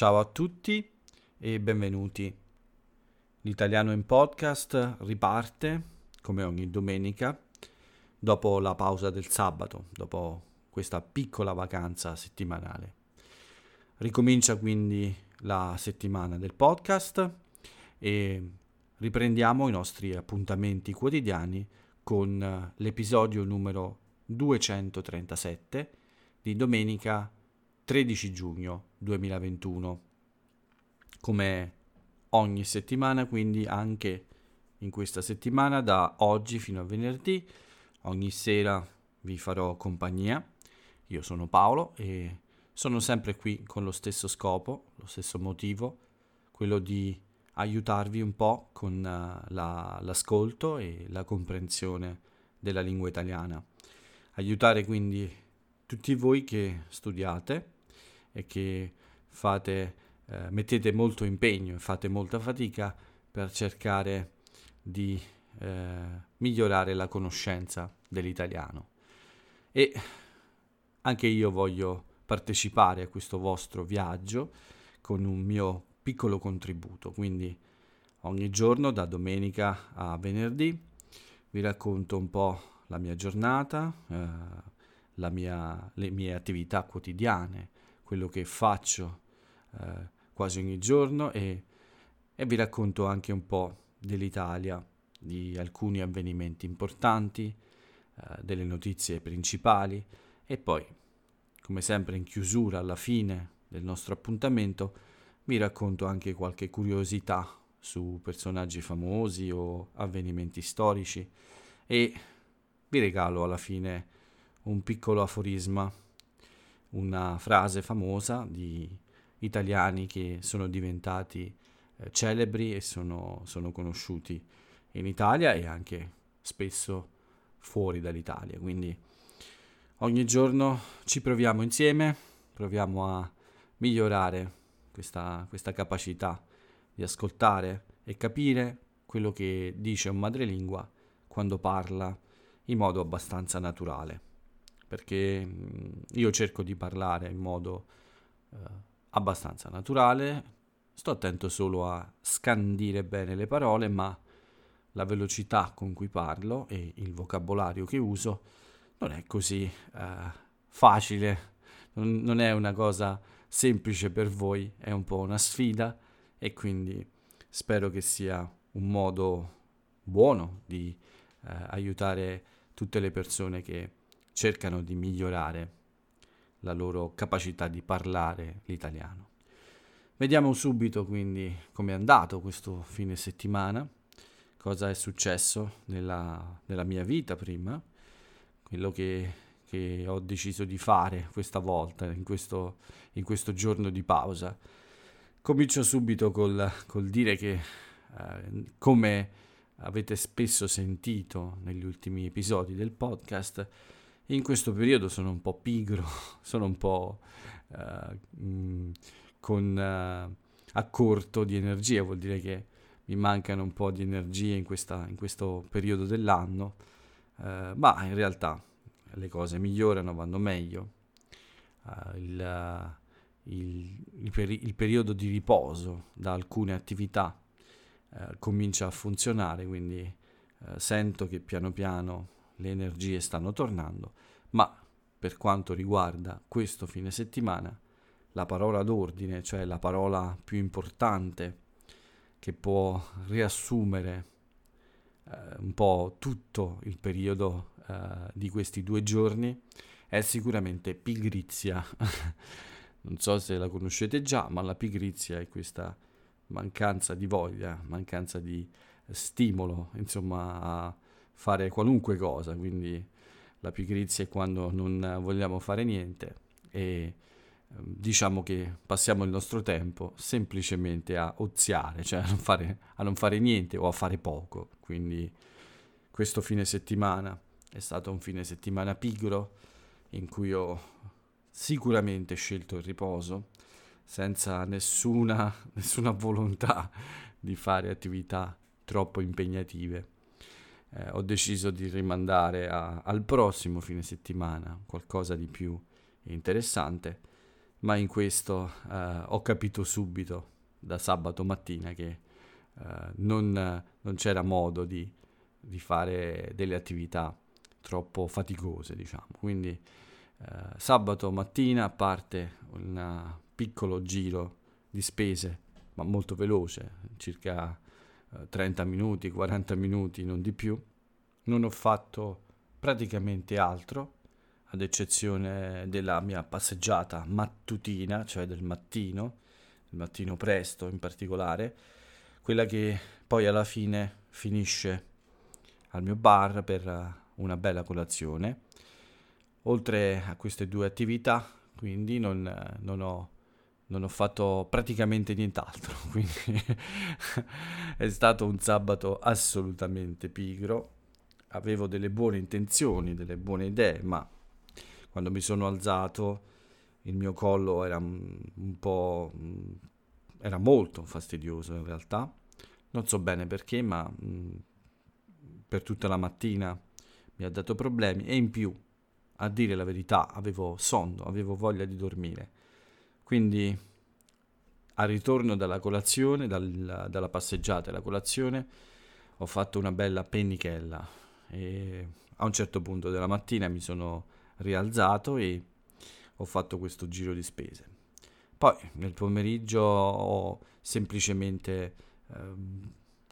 Ciao a tutti e benvenuti. L'italiano in podcast riparte come ogni domenica dopo la pausa del sabato, dopo questa piccola vacanza settimanale. Ricomincia quindi la settimana del podcast e riprendiamo i nostri appuntamenti quotidiani con l'episodio numero 237 di domenica 13 giugno 2021. Come ogni settimana, quindi anche in questa settimana, da oggi fino a venerdì, ogni sera vi farò compagnia. Io sono Paolo e sono sempre qui con lo stesso scopo, lo stesso motivo, quello di aiutarvi un po' con uh, la, l'ascolto e la comprensione della lingua italiana. Aiutare quindi tutti voi che studiate e che fate, eh, mettete molto impegno e fate molta fatica per cercare di eh, migliorare la conoscenza dell'italiano. E anche io voglio partecipare a questo vostro viaggio con un mio piccolo contributo, quindi ogni giorno da domenica a venerdì vi racconto un po' la mia giornata, eh, mia, le mie attività quotidiane, quello che faccio eh, quasi ogni giorno e, e vi racconto anche un po' dell'Italia, di alcuni avvenimenti importanti, eh, delle notizie principali e poi, come sempre in chiusura alla fine del nostro appuntamento, vi racconto anche qualche curiosità su personaggi famosi o avvenimenti storici e vi regalo alla fine un piccolo aforisma una frase famosa di italiani che sono diventati eh, celebri e sono, sono conosciuti in Italia e anche spesso fuori dall'Italia. Quindi ogni giorno ci proviamo insieme, proviamo a migliorare questa, questa capacità di ascoltare e capire quello che dice un madrelingua quando parla in modo abbastanza naturale perché io cerco di parlare in modo eh, abbastanza naturale, sto attento solo a scandire bene le parole, ma la velocità con cui parlo e il vocabolario che uso non è così eh, facile, non, non è una cosa semplice per voi, è un po' una sfida e quindi spero che sia un modo buono di eh, aiutare tutte le persone che cercano di migliorare la loro capacità di parlare l'italiano. Vediamo subito quindi come è andato questo fine settimana, cosa è successo nella, nella mia vita prima, quello che, che, ho deciso di fare questa volta, in questo, in questo giorno di pausa. Comincio subito col, col dire che, eh, come avete spesso sentito negli ultimi episodi del podcast, in questo periodo sono un po' pigro, sono un po' uh, mh, con uh, a corto di energia, vuol dire che mi mancano un po' di energie in, questa, in questo periodo dell'anno, uh, ma in realtà le cose migliorano, vanno meglio. Il, il, il, peri- il, periodo di riposo da alcune attività comincia a funzionare, quindi sento che piano piano le energie stanno tornando, ma per quanto riguarda questo fine settimana, la parola d'ordine, cioè la parola più importante che può riassumere eh, un po' tutto il periodo eh, di questi due giorni, è sicuramente pigrizia. non so se la conoscete già, ma la pigrizia è questa mancanza di voglia, mancanza di stimolo, insomma, a fare qualunque cosa, quindi la pigrizia è quando non vogliamo fare niente e ehm, diciamo che passiamo il nostro tempo semplicemente a oziare, cioè a non, fare, a non fare niente o a fare poco. Quindi questo fine settimana è stato un fine settimana pigro in cui ho sicuramente scelto il riposo senza nessuna, nessuna volontà di fare attività troppo impegnative eh, ho deciso di rimandare a, al prossimo fine settimana qualcosa di più interessante ma in questo eh, ho capito subito da sabato mattina che eh, non, non, c'era modo di, di, fare delle attività troppo faticose, diciamo. Quindi eh, sabato mattina parte un piccolo giro di spese, ma molto veloce, circa 30 eh, minuti, 40 minuti, non di più. Non ho fatto praticamente altro ad eccezione della mia passeggiata mattutina, cioè del mattino, il mattino presto in particolare, quella che poi alla fine finisce al mio bar per una bella colazione. Oltre a queste due attività, quindi non, non, ho, non ho fatto praticamente nient'altro, quindi è stato un sabato assolutamente pigro. Avevo delle buone intenzioni, delle buone idee, ma quando mi sono alzato il mio collo era un po' era molto fastidioso in realtà non so bene perché ma mh, per tutta la mattina mi ha dato problemi e in più a dire la verità avevo sonno avevo voglia di dormire quindi al ritorno dalla colazione dal, dalla passeggiata e la colazione ho fatto una bella pennichella. E a un certo punto della mattina mi sono rialzato e ho fatto questo giro di spese. Poi nel pomeriggio ho semplicemente eh,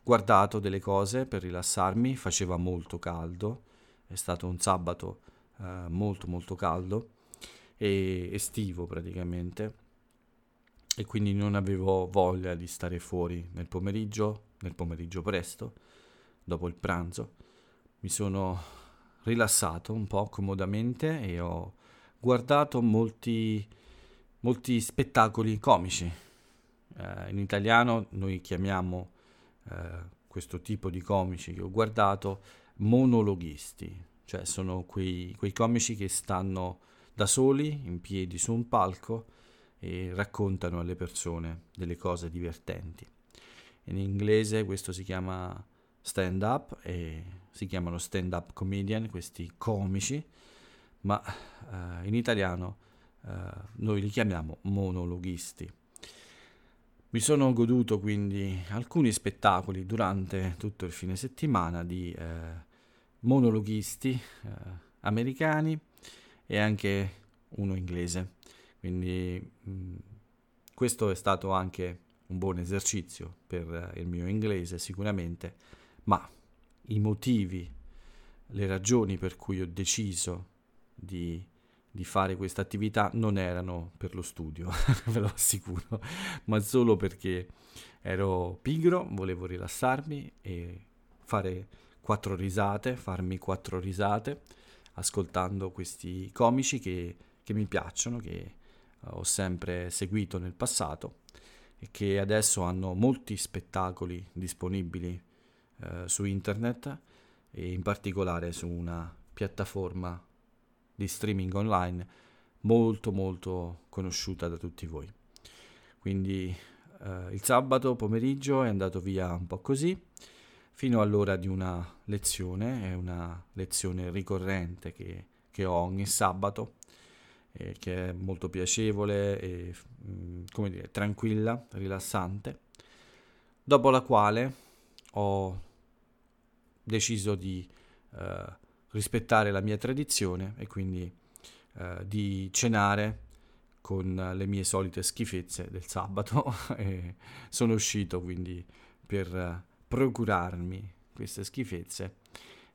guardato delle cose per rilassarmi, faceva molto caldo, è stato un sabato eh, molto molto caldo e estivo praticamente e quindi non avevo voglia di stare fuori nel pomeriggio, nel pomeriggio presto, dopo il pranzo. Mi sono rilassato un po' comodamente e ho guardato molti, molti spettacoli comici. Eh, in italiano noi chiamiamo eh, questo tipo di comici che ho guardato monologhisti, cioè sono quei, quei comici che stanno da soli in piedi su un palco e raccontano alle persone delle cose divertenti. In inglese questo si chiama stand up e si chiamano stand up comedian, questi comici, ma eh, in italiano eh, noi li chiamiamo monologhisti. Mi sono goduto quindi alcuni spettacoli durante tutto il fine settimana di eh, monologhisti eh, americani e anche uno inglese. Quindi mh, mm, questo è stato anche un buon esercizio per il mio inglese sicuramente ma i motivi, le ragioni per cui ho deciso di, di fare questa attività non erano per lo studio, ve lo assicuro, ma solo perché ero pigro, volevo rilassarmi e fare quattro risate, farmi quattro risate, ascoltando questi comici che, che mi piacciono, che ho sempre seguito nel passato e che adesso hanno molti spettacoli disponibili eh, su internet e in particolare su una piattaforma di streaming online molto molto conosciuta da tutti voi. Quindi eh, il sabato pomeriggio è andato via un po' così, fino all'ora di una lezione, è una lezione ricorrente che, che ho ogni sabato, eh, che è molto piacevole e mm, come dire, tranquilla, rilassante, dopo la quale ho deciso di eh, rispettare la mia tradizione e quindi eh, di cenare con le mie solite schifezze del sabato e sono uscito quindi per procurarmi queste schifezze.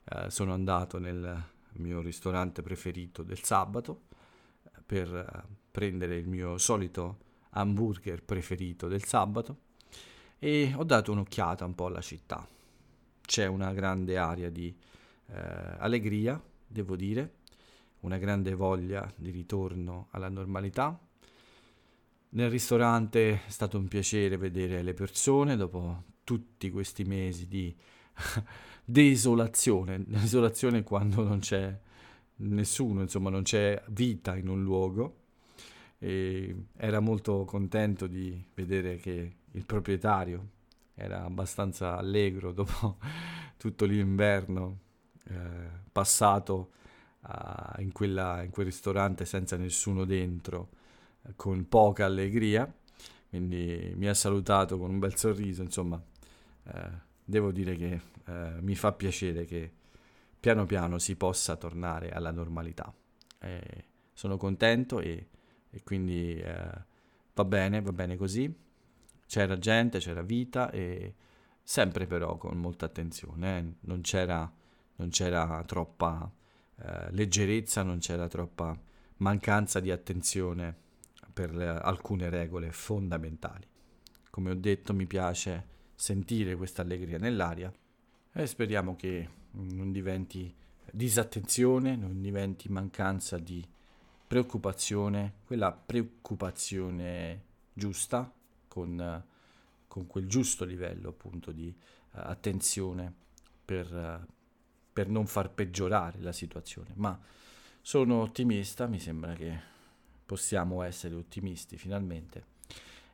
Eh, sono andato nel mio ristorante preferito del sabato per eh, prendere il mio solito hamburger preferito del sabato e ho dato un'occhiata un po' alla città c'è una grande aria di eh, allegria, devo dire, una grande voglia di ritorno alla normalità. Nel ristorante è stato un piacere vedere le persone dopo tutti questi mesi di desolazione, desolazione quando non c'è nessuno, insomma non c'è vita in un luogo. E era molto contento di vedere che il proprietario era abbastanza allegro dopo tutto l'inverno eh, passato uh, in, quella, in, quel ristorante senza nessuno dentro, con poca allegria, quindi mi ha salutato con un bel sorriso, insomma, eh, devo dire che eh, mi fa piacere che piano piano si possa tornare alla normalità. Eh, sono contento e, e quindi eh, va bene, va bene così. C'era gente, c'era vita e sempre però con molta attenzione, eh. non c'era, non c'era troppa eh, leggerezza, non c'era troppa mancanza di attenzione per le, alcune regole fondamentali. Come ho detto, mi piace sentire questa allegria nell'aria e speriamo che non diventi disattenzione, non diventi mancanza di preoccupazione, quella preoccupazione giusta con, con quel giusto livello appunto di uh, attenzione per, uh, per non far peggiorare la situazione. Ma sono ottimista, mi sembra che possiamo essere ottimisti finalmente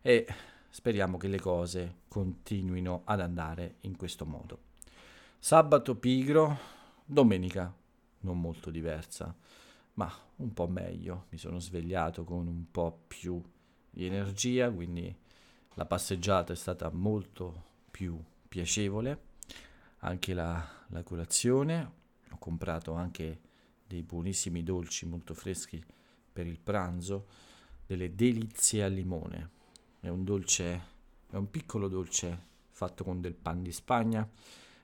e speriamo che le cose continuino ad andare in questo modo. Sabato pigro, domenica non molto diversa, ma un po' meglio. Mi sono svegliato con un po' più di energia, quindi la passeggiata è stata molto più piacevole. Anche la, la colazione, ho comprato anche dei buonissimi dolci molto freschi per il pranzo, delle delizie al limone. È un dolce, è un piccolo dolce fatto con del pan di Spagna,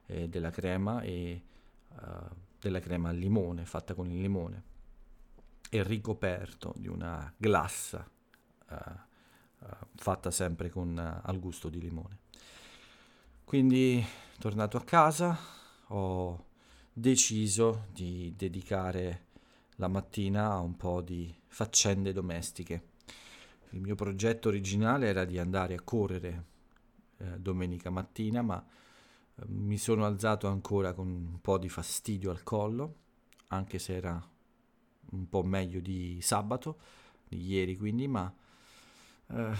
eh, della crema e uh, della crema al limone, fatta con il limone, e ricoperto di una glassa uh, uh, fatta sempre con, al gusto di limone. Quindi, tornato a casa, ho deciso di dedicare la mattina a un po' di faccende domestiche. Il mio progetto originale era di andare a correre eh, domenica mattina, ma mi sono alzato ancora con un po' di fastidio al collo, anche se era un po' meglio di sabato, di ieri quindi, ma eh,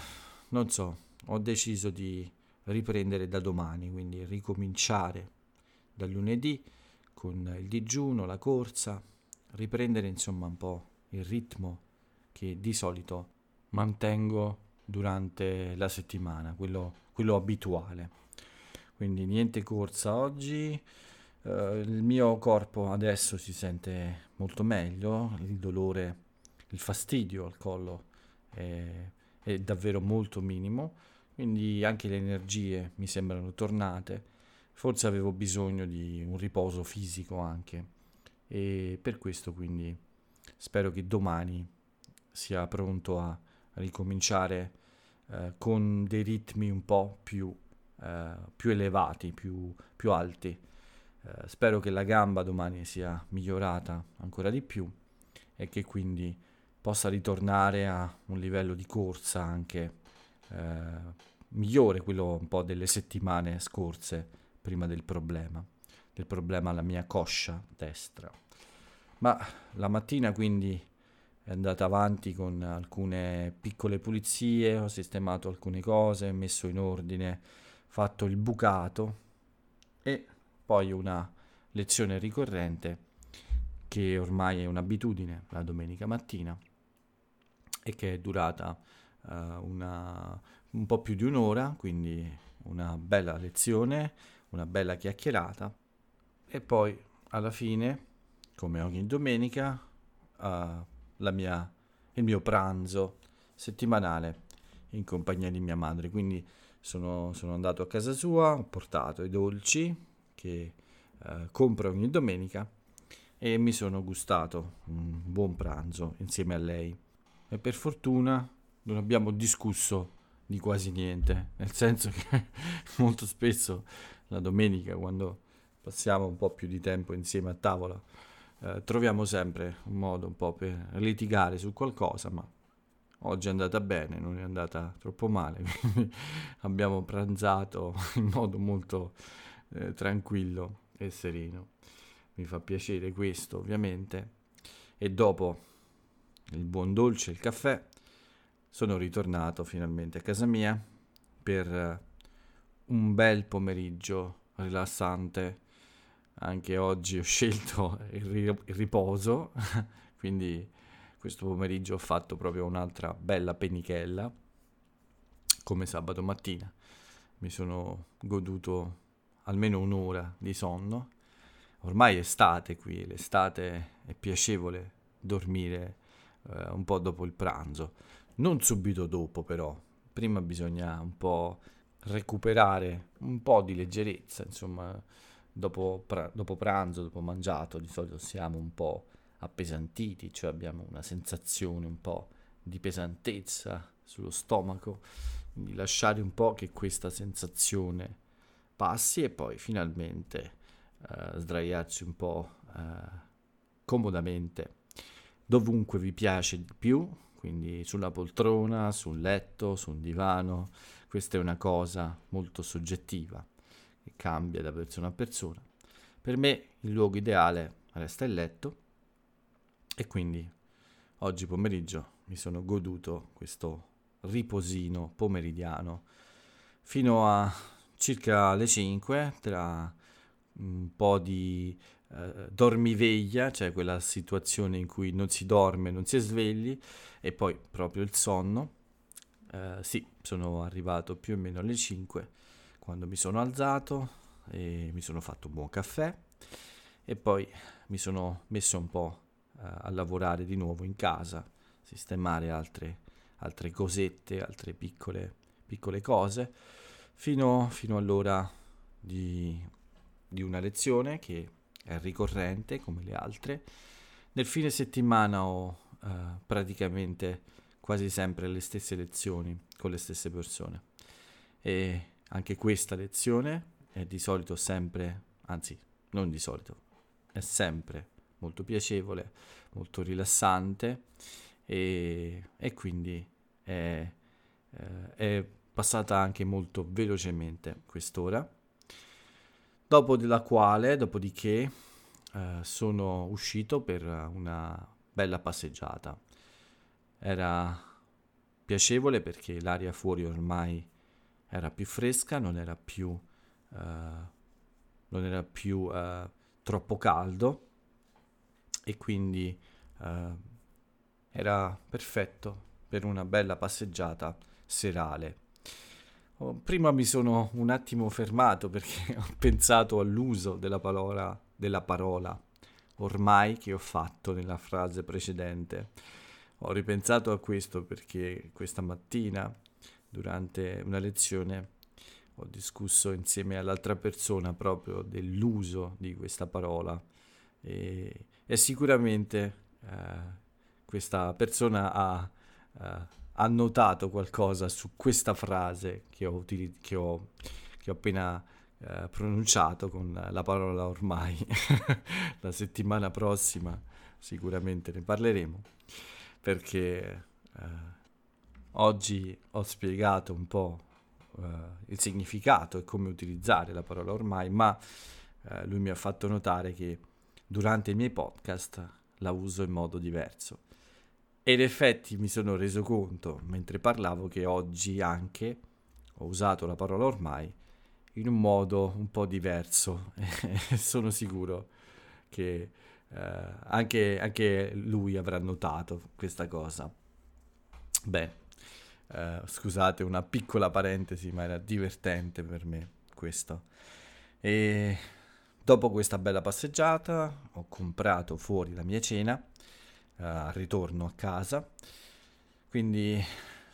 non so, ho deciso di riprendere da domani, quindi ricominciare da lunedì con il digiuno, la corsa, riprendere insomma un po' il ritmo che di solito mantengo durante la settimana, quello, quello abituale. Quindi niente corsa oggi, uh, il mio corpo adesso si sente molto meglio, il dolore, il fastidio al collo è, è davvero molto minimo, quindi anche le energie mi sembrano tornate, forse avevo bisogno di un riposo fisico anche. E per questo quindi spero che domani sia pronto a ricominciare eh, con dei ritmi un po' più, più elevati, più, più alti. Eh, spero che la gamba domani sia migliorata ancora di più e che quindi possa ritornare a un livello di corsa anche eh, migliore quello un po' delle settimane scorse prima del problema del problema alla mia coscia destra. Ma la mattina quindi è andata avanti con alcune piccole pulizie, ho sistemato alcune cose, messo in ordine, fatto il bucato e poi una lezione ricorrente che ormai è un'abitudine la domenica mattina e che è durata uh, una, un po' più di un'ora, quindi una bella lezione, una bella chiacchierata e poi alla fine, come ogni domenica, uh, mia, il mio pranzo settimanale in compagnia di mia madre. Quindi sono, sono andato a casa sua, ho portato i dolci che uh, compro ogni domenica e mi sono gustato un buon pranzo insieme a lei. E per fortuna non abbiamo discusso di quasi niente, nel senso che molto spesso la domenica quando passiamo un po' più di tempo insieme a tavola, eh, troviamo sempre un modo un po' per litigare su qualcosa, ma oggi è andata bene, non è andata troppo male, abbiamo pranzato in modo molto eh, tranquillo e sereno. Mi fa piacere questo, ovviamente. E dopo il buon dolce, il caffè, sono ritornato finalmente a casa mia per un bel pomeriggio rilassante anche oggi ho scelto il, riposo, quindi questo pomeriggio ho fatto proprio un'altra bella penichella, come sabato mattina. Mi sono goduto almeno un'ora di sonno. Ormai è estate qui, l'estate è piacevole dormire eh, un po' dopo il pranzo, non subito dopo però, prima bisogna un po' recuperare un po' di leggerezza, insomma, dopo, pra- dopo pranzo, dopo mangiato, di solito siamo un po' appesantiti, cioè abbiamo una sensazione un po' di pesantezza sullo stomaco, quindi lasciare un po' che questa sensazione passi e poi finalmente uh, sdraiarsi un po' uh, comodamente dovunque vi piace di più, quindi sulla poltrona, sul letto, su un divano, questa è una cosa molto soggettiva che cambia da persona a persona. Per me il luogo ideale resta il letto e quindi oggi pomeriggio mi sono goduto questo riposino pomeridiano fino a circa le 5 tra un po' di eh, dormiveglia, cioè quella situazione in cui non si dorme, non si è svegli e poi proprio il sonno. Eh, sì, sono arrivato più o meno alle 5 quando mi sono alzato e mi sono fatto un buon caffè e poi mi sono messo un po' a lavorare di nuovo in casa, sistemare altre, altre cosette, altre piccole, piccole cose, fino, fino all'ora di, di una lezione che è ricorrente come le altre. Nel fine settimana ho eh, praticamente quasi sempre le stesse lezioni con le stesse persone e anche questa lezione è di solito sempre, anzi non di solito, è sempre molto piacevole, molto rilassante e, e quindi è, eh, è passata anche molto velocemente quest'ora dopo della quale, dopodiché, eh, sono uscito per una bella passeggiata. Era piacevole perché l'aria fuori ormai era più fresca, non era più, eh, non era più eh, troppo caldo e quindi eh, era perfetto per una bella passeggiata serale. Oh, prima mi sono un attimo fermato perché ho pensato all'uso della parola, della parola ormai che ho fatto nella frase precedente. Ho ripensato a questo perché questa mattina, durante una lezione, ho discusso insieme all'altra persona proprio dell'uso di questa parola e, e sicuramente eh, questa persona ha... Eh, ha notato qualcosa su questa frase che ho, utilizz- che ho, che ho appena eh, pronunciato con la parola ormai. la settimana prossima sicuramente ne parleremo perché eh, oggi ho spiegato un po' eh, il significato e come utilizzare la parola ormai, ma eh, lui mi ha fatto notare che durante i miei podcast la uso in modo diverso e in effetti mi sono reso conto mentre parlavo che oggi anche ho usato la parola ormai in un modo un po' diverso sono sicuro che eh, anche, anche, lui avrà notato questa cosa. Beh, eh, scusate una piccola parentesi, ma era divertente per me questo. E dopo questa bella passeggiata ho comprato fuori la mia cena al uh, ritorno a casa. Quindi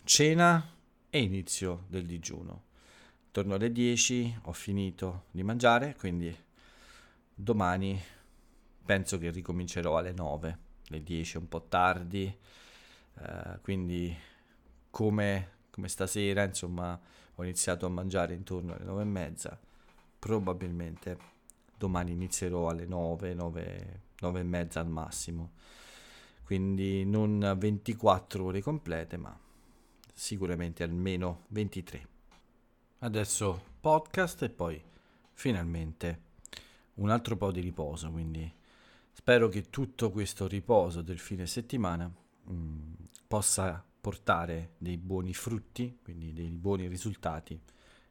cena e inizio del digiuno. Torno alle 10, ho finito di mangiare, quindi domani penso che ricomincerò alle 9, le 10 è un po' tardi, uh, quindi come, come stasera, insomma, ho iniziato a mangiare intorno alle 9 e mezza, probabilmente domani inizierò alle 9, 9, 9 e mezza al massimo quindi non 24 ore complete, ma sicuramente almeno 23. Adesso podcast e poi finalmente un altro po' di riposo, quindi spero che tutto questo riposo del fine settimana mh, mm, possa portare dei buoni frutti, quindi dei buoni risultati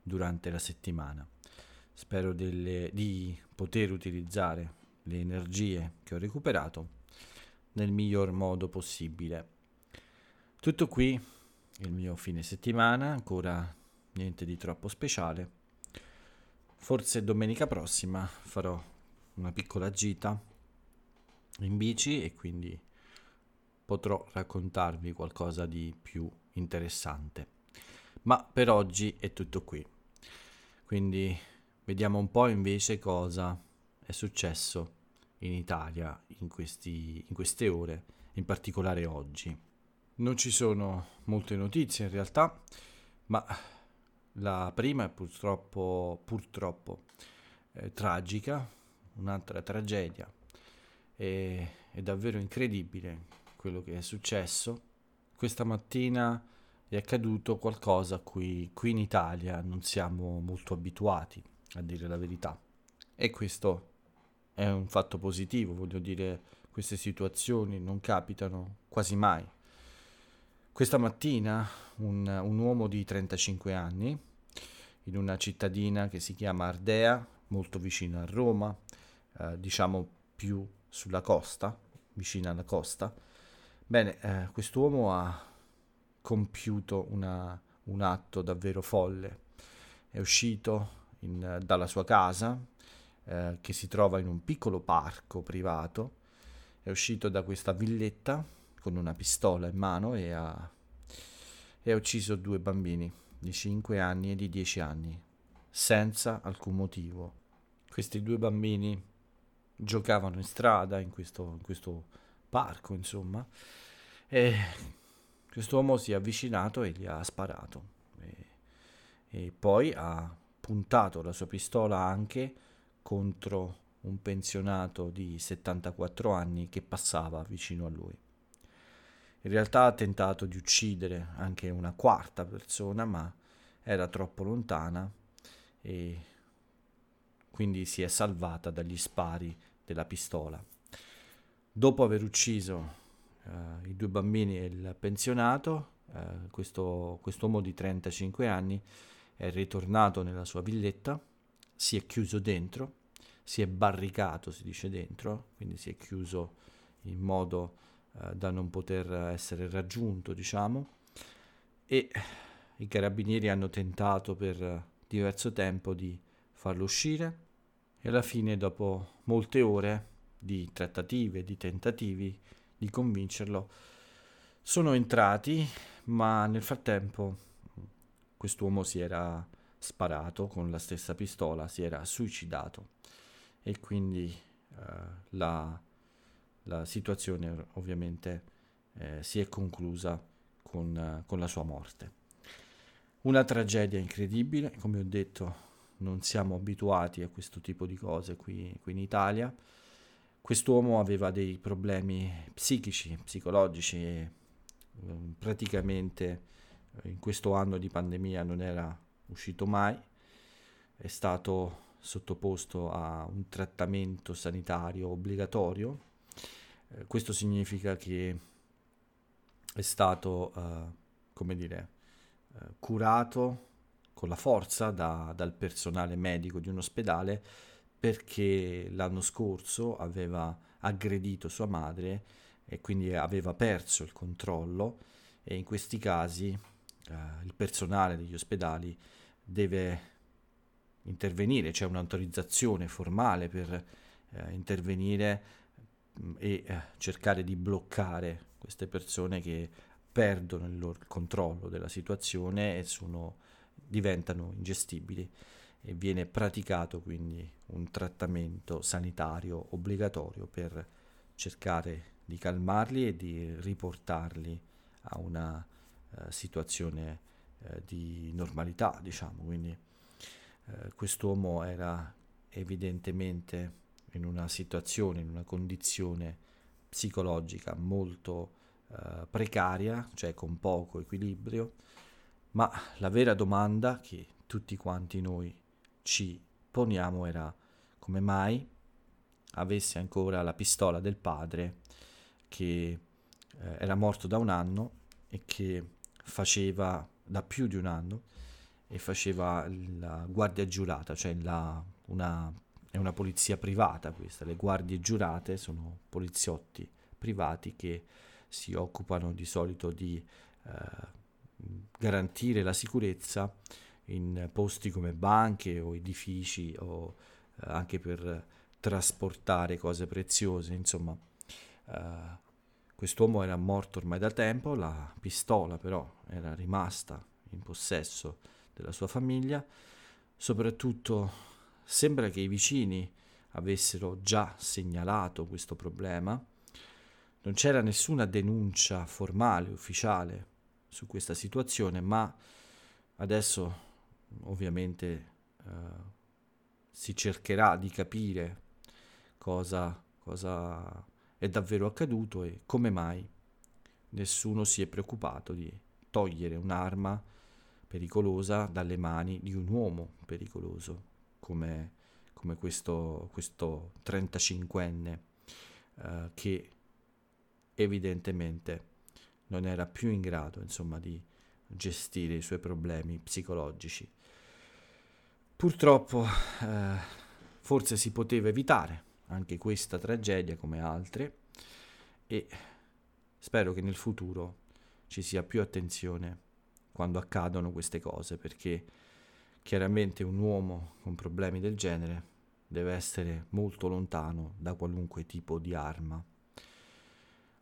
durante la settimana. Spero delle, di poter utilizzare le energie che ho recuperato nel miglior modo possibile. Tutto qui il mio fine settimana, ancora niente di troppo speciale. Forse domenica prossima farò una piccola gita in bici e quindi potrò raccontarvi qualcosa di più interessante. Ma per oggi è tutto qui. Quindi vediamo un po' invece cosa è successo in Italia in, questi, in queste ore, in particolare oggi. Non ci sono molte notizie in realtà, ma la prima è purtroppo, purtroppo eh, tragica, un'altra tragedia. E, è davvero incredibile quello che è successo. Questa mattina è accaduto qualcosa a cui qui in Italia non siamo molto abituati, a dire la verità. E questo è un fatto positivo, voglio dire, queste situazioni non capitano quasi mai. Questa mattina un, un uomo di 35 anni, in una cittadina che si chiama Ardea, molto vicino a Roma, eh, diciamo più sulla costa, vicino alla costa, bene, eh, quest'uomo ha compiuto una, un atto davvero folle. È uscito in, dalla sua casa, eh, che si trova in un piccolo parco privato, è uscito da questa villetta con una pistola in mano e ha, e ha ucciso due bambini di 5 anni e di 10 anni, senza alcun motivo. Questi due bambini giocavano in strada, in questo, in questo parco, insomma, e quest'uomo si è avvicinato e gli ha sparato. E, e poi ha puntato la sua pistola anche contro un pensionato di 74 anni che passava vicino a lui. In realtà ha tentato di uccidere anche una quarta persona, ma era troppo lontana e quindi si è salvata dagli spari della pistola. Dopo aver ucciso uh, i due bambini e il pensionato, uh, questo uomo di 35 anni è ritornato nella sua villetta, si è chiuso dentro, si è barricato, si dice dentro, quindi si è chiuso in modo uh, da non poter essere raggiunto, diciamo, e i carabinieri hanno tentato per diverso tempo di farlo uscire e alla fine, dopo molte ore di trattative, di tentativi di convincerlo, sono entrati, ma nel frattempo quest'uomo si era sparato con la stessa pistola, si era suicidato e quindi eh, la, la, situazione ovviamente eh, si è conclusa con, eh, con la sua morte. Una tragedia incredibile, come ho detto non siamo abituati a questo tipo di cose qui, qui in Italia. Quest'uomo aveva dei problemi psichici, psicologici e um, praticamente in questo anno di pandemia non era uscito mai, è stato sottoposto a un trattamento sanitario obbligatorio. Eh, questo significa che è stato, eh, come dire, eh, curato con la forza da, dal personale medico di un ospedale perché l'anno scorso aveva aggredito sua madre e quindi aveva perso il controllo e in questi casi eh, il personale degli ospedali deve intervenire, c'è un'autorizzazione formale per eh, intervenire mm, e eh, cercare di bloccare queste persone che perdono il loro controllo della situazione e sono, diventano ingestibili. E viene praticato quindi un trattamento sanitario obbligatorio per cercare di calmarli e di riportarli a una eh, situazione eh, di normalità, diciamo. Quindi eh, quest'uomo era evidentemente in una situazione, in una condizione psicologica molto eh, precaria, cioè con poco equilibrio, ma la vera domanda che tutti quanti noi ci poniamo era come mai avesse ancora la pistola del padre che eh, era morto da un anno e che faceva da più di un anno e faceva la guardia giurata, cioè la, una, è una polizia privata questa, le guardie giurate sono poliziotti privati che si occupano di solito di eh, garantire la sicurezza in posti come banche o edifici o eh, anche per trasportare cose preziose, insomma. Eh, quest'uomo era morto ormai da tempo, la pistola però era rimasta in possesso della sua famiglia, soprattutto sembra che i vicini avessero già segnalato questo problema, non c'era nessuna denuncia formale, ufficiale su questa situazione, ma adesso ovviamente eh, si cercherà di capire cosa, cosa è davvero accaduto e come mai nessuno si è preoccupato di togliere un'arma pericolosa dalle mani di un uomo pericoloso come, come questo, questo 35enne eh, che evidentemente non era più in grado insomma di gestire i suoi problemi psicologici. Purtroppo eh, forse si poteva evitare anche questa tragedia come altre e spero che nel futuro ci sia più attenzione quando accadono queste cose perché chiaramente un uomo con problemi del genere deve essere molto lontano da qualunque tipo di arma.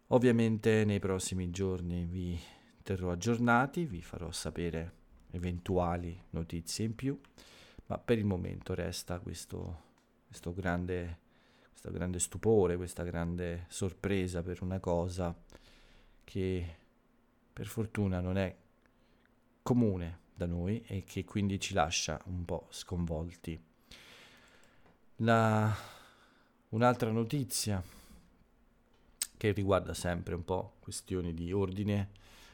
Ovviamente nei prossimi giorni vi terrò aggiornati, vi farò sapere eventuali notizie in più ma per il momento resta questo, questo, grande, questo grande stupore, questa grande sorpresa per una cosa che per fortuna non è comune da noi e che quindi ci lascia un po' sconvolti. La, un'altra notizia che riguarda sempre un po' questioni di ordine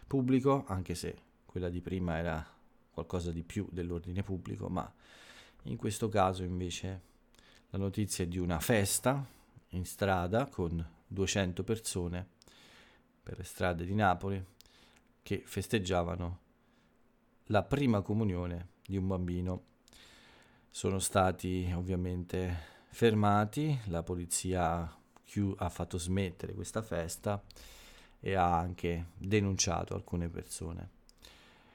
pubblico, anche se quella di prima era qualcosa di più dell'ordine pubblico, ma in questo caso invece la notizia di una festa in strada con 200 persone per le strade di Napoli che festeggiavano la prima comunione di un bambino. Sono stati ovviamente fermati, la polizia ha fatto smettere questa festa e ha anche denunciato alcune persone.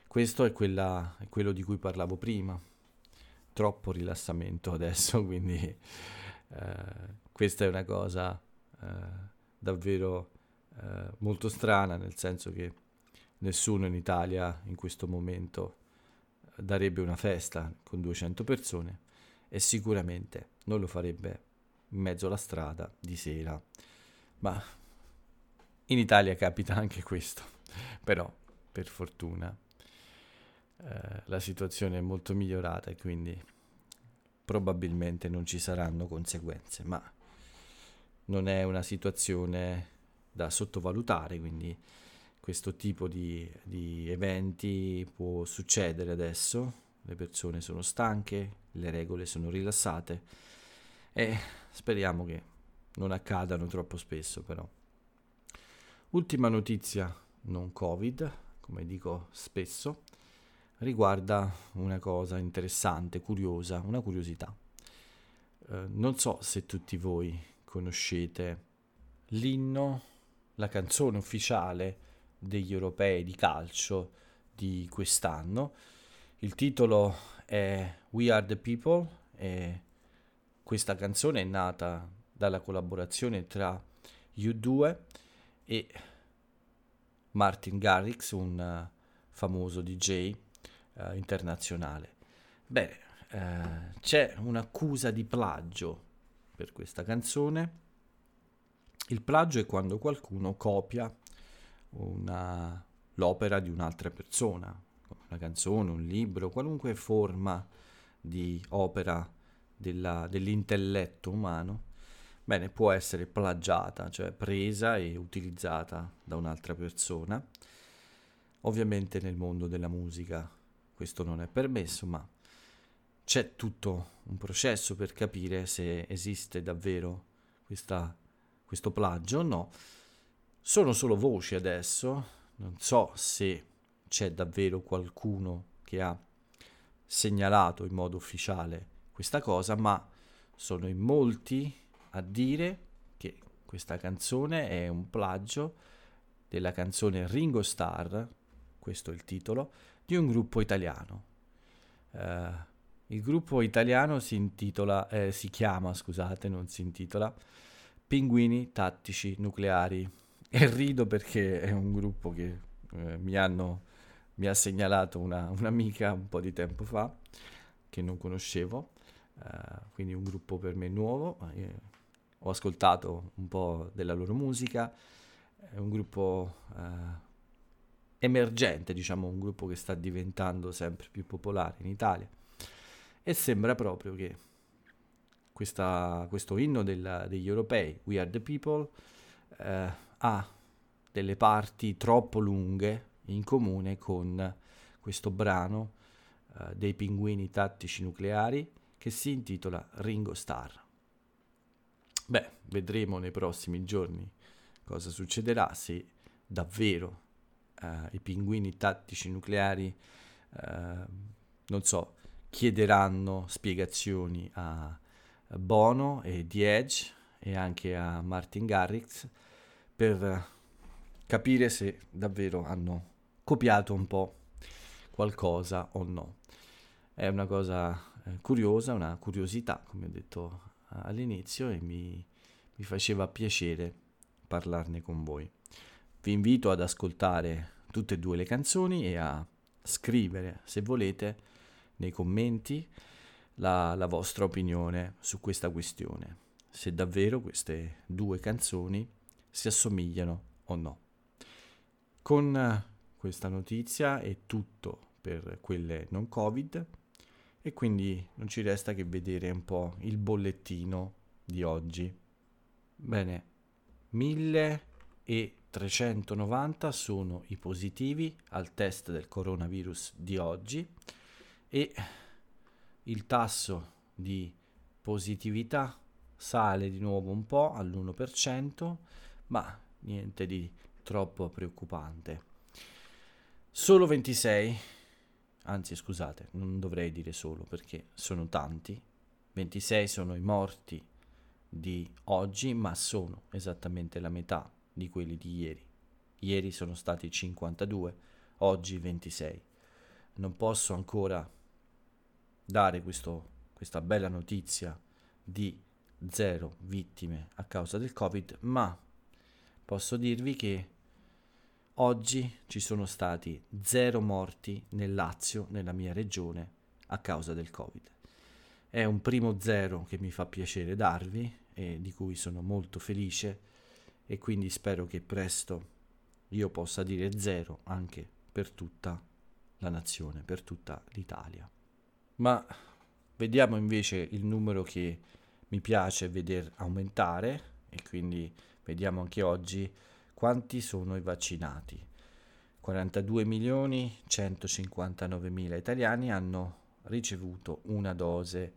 Questo è, quella, è quello di cui parlavo prima, troppo rilassamento adesso, quindi eh, questa è una cosa eh, davvero eh, molto strana, nel senso che nessuno in Italia in questo momento darebbe una festa con 200 persone e sicuramente non lo farebbe in mezzo alla strada di sera. Ma in Italia capita anche questo, però per fortuna eh, la situazione è molto migliorata e quindi probabilmente non ci saranno conseguenze, ma non è una situazione da sottovalutare, quindi questo tipo di, di eventi può succedere adesso, le persone sono stanche, le regole sono rilassate e speriamo che non accadano troppo spesso però. Ultima notizia non Covid, come dico spesso, riguarda una cosa interessante, curiosa, una curiosità. Eh, non so se tutti voi conoscete l'inno, la canzone ufficiale degli europei di calcio di quest'anno. Il titolo è We Are the People e questa canzone è nata dalla collaborazione tra U2 e Martin Garrix, un famoso DJ eh, internazionale. Bene, eh, c'è un'accusa di plagio per questa canzone. Il plagio è quando qualcuno copia una, l'opera di un'altra persona, una canzone, un libro, qualunque forma di opera della, dell'intelletto umano, bene, può essere plagiata, cioè presa e utilizzata da un'altra persona. Ovviamente nel mondo della musica questo non è permesso, ma c'è tutto un processo per capire se esiste davvero questa, questo plagio o no. Sono solo voci adesso, non so se c'è davvero qualcuno che ha segnalato in modo ufficiale questa cosa, ma sono in molti a dire che Questa canzone è un plagio della canzone Ringo Starr, questo è il titolo, di un gruppo italiano. Uh, il gruppo italiano si intitola, eh, si chiama, scusate, non si intitola, Pinguini Tattici Nucleari. E rido perché è un gruppo che eh, mi, hanno, mi ha segnalato una, un'amica un po' di tempo fa, che non conoscevo, uh, quindi un gruppo per me nuovo. Eh, ho ascoltato un po' della loro musica, è un gruppo uh, emergente, diciamo, un gruppo che sta diventando sempre più popolare in Italia e sembra proprio che questa, questo inno della, degli europei, We Are the People, uh, ha delle parti troppo lunghe in comune con questo brano uh, dei pinguini tattici nucleari che si intitola Ringo Starr. Beh, vedremo nei prossimi giorni cosa succederà se davvero uh, i pinguini tattici nucleari, uh, non so, chiederanno spiegazioni a Bono e Edge e anche a Martin Garrix per capire se davvero hanno copiato un po' qualcosa o no. È una cosa eh, curiosa, una curiosità, come ho detto all'inizio e mi, mi faceva piacere parlarne con voi. Vi invito ad ascoltare tutte e due le canzoni e a scrivere, se volete, nei commenti la, la vostra opinione su questa questione, se davvero queste due canzoni si assomigliano o no. Con questa notizia è tutto per quelle non Covid e quindi non ci resta che vedere un po' il bollettino di oggi. Bene, 1390 sono i positivi al test del coronavirus di oggi e il tasso di positività sale di nuovo un po' all'1%, ma niente di troppo preoccupante. Solo 26 anzi scusate, non dovrei dire solo perché sono tanti, 26 sono i morti di oggi, ma sono esattamente la metà di quelli di ieri. Ieri sono stati 52, oggi 26. Non posso ancora dare questo, questa bella notizia di zero vittime a causa del Covid, ma posso dirvi che Oggi ci sono stati zero morti nel Lazio, nella mia regione, a causa del Covid. È un primo zero che mi fa piacere darvi e di cui sono molto felice e quindi spero che presto io possa dire zero anche per tutta la nazione, per tutta l'Italia. Ma vediamo invece il numero che mi piace veder aumentare e quindi vediamo anche oggi quanti sono i vaccinati? 42 milioni 159 mila italiani hanno ricevuto una dose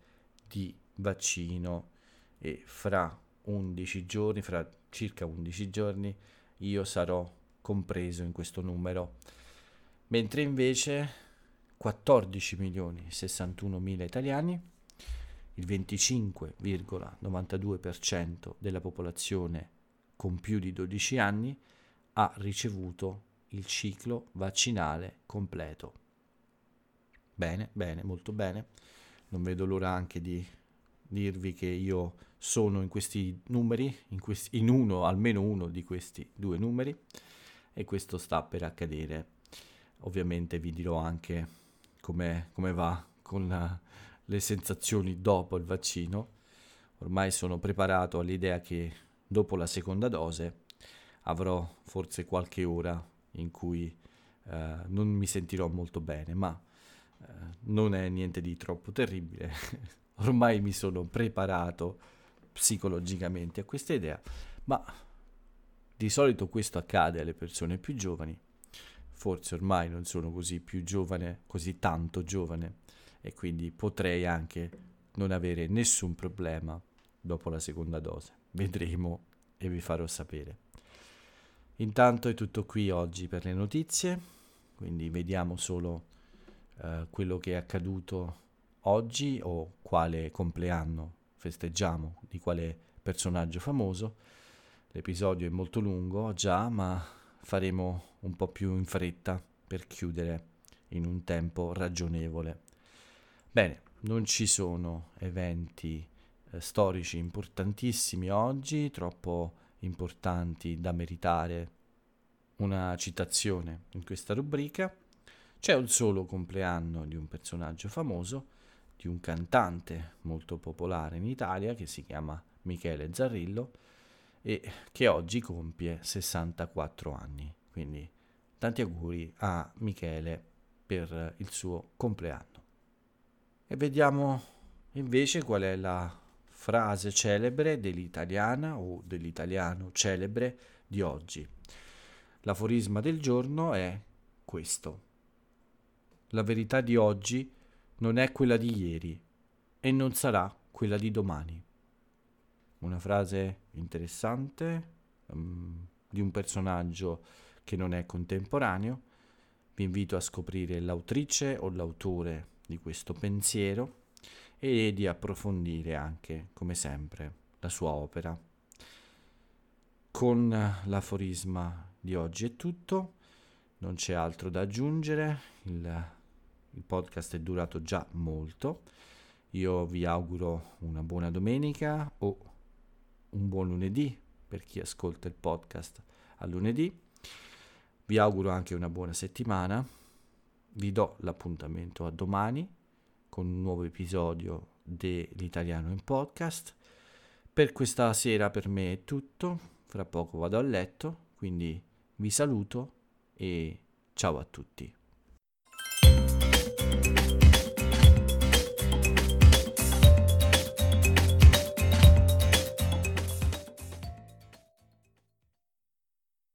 di vaccino e fra 11 giorni, fra circa 11 giorni, io sarò compreso in questo numero. Mentre invece 14 milioni 61 mila italiani, il 25,92% della popolazione con più di 12 anni ha ricevuto il ciclo vaccinale completo. Bene, bene, molto bene. Non vedo l'ora anche di dirvi che io sono in questi numeri, in, questi, in uno, almeno uno di questi due numeri, e questo sta per accadere. Ovviamente vi dirò anche come va con la, le sensazioni dopo il vaccino. Ormai sono preparato all'idea che dopo la seconda dose avrò forse qualche ora in cui eh, non mi sentirò molto bene, ma eh, non è niente di troppo terribile. Ormai mi sono preparato psicologicamente a questa idea, ma di solito questo accade alle persone più giovani. Forse ormai non sono così più giovane, così tanto giovane, e quindi potrei anche non avere nessun problema dopo la seconda dose vedremo e vi farò sapere. Intanto è tutto qui oggi per le notizie, quindi vediamo solo eh, quello che è accaduto oggi o quale compleanno festeggiamo di quale personaggio famoso. L'episodio è molto lungo già, ma faremo un po' più in fretta per chiudere in un tempo ragionevole. Bene, non ci sono eventi eh, storici importantissimi oggi, troppo importanti da meritare una citazione in questa rubrica. C'è un solo compleanno di un personaggio famoso, di un cantante molto popolare in Italia che si chiama Michele Zarrillo e che oggi compie 64 anni. Quindi tanti auguri a Michele per il suo compleanno. E vediamo invece qual è la frase celebre dell'italiana o dell'italiano celebre di oggi. L'aforisma del giorno è questo. La verità di oggi non è quella di ieri e non sarà quella di domani. Una frase interessante um, di un personaggio che non è contemporaneo. Vi invito a scoprire l'autrice o l'autore di questo pensiero e di approfondire anche, come sempre, la sua opera. Con l'aforisma di oggi è tutto, non c'è altro da aggiungere, il, il podcast è durato già molto. Io vi auguro una buona domenica o un buon lunedì per chi ascolta il podcast a lunedì. Vi auguro anche una buona settimana. Vi do l'appuntamento a domani con un nuovo episodio dell'italiano in podcast. Per questa sera per me è tutto. Fra poco vado a letto, quindi vi saluto e ciao a tutti.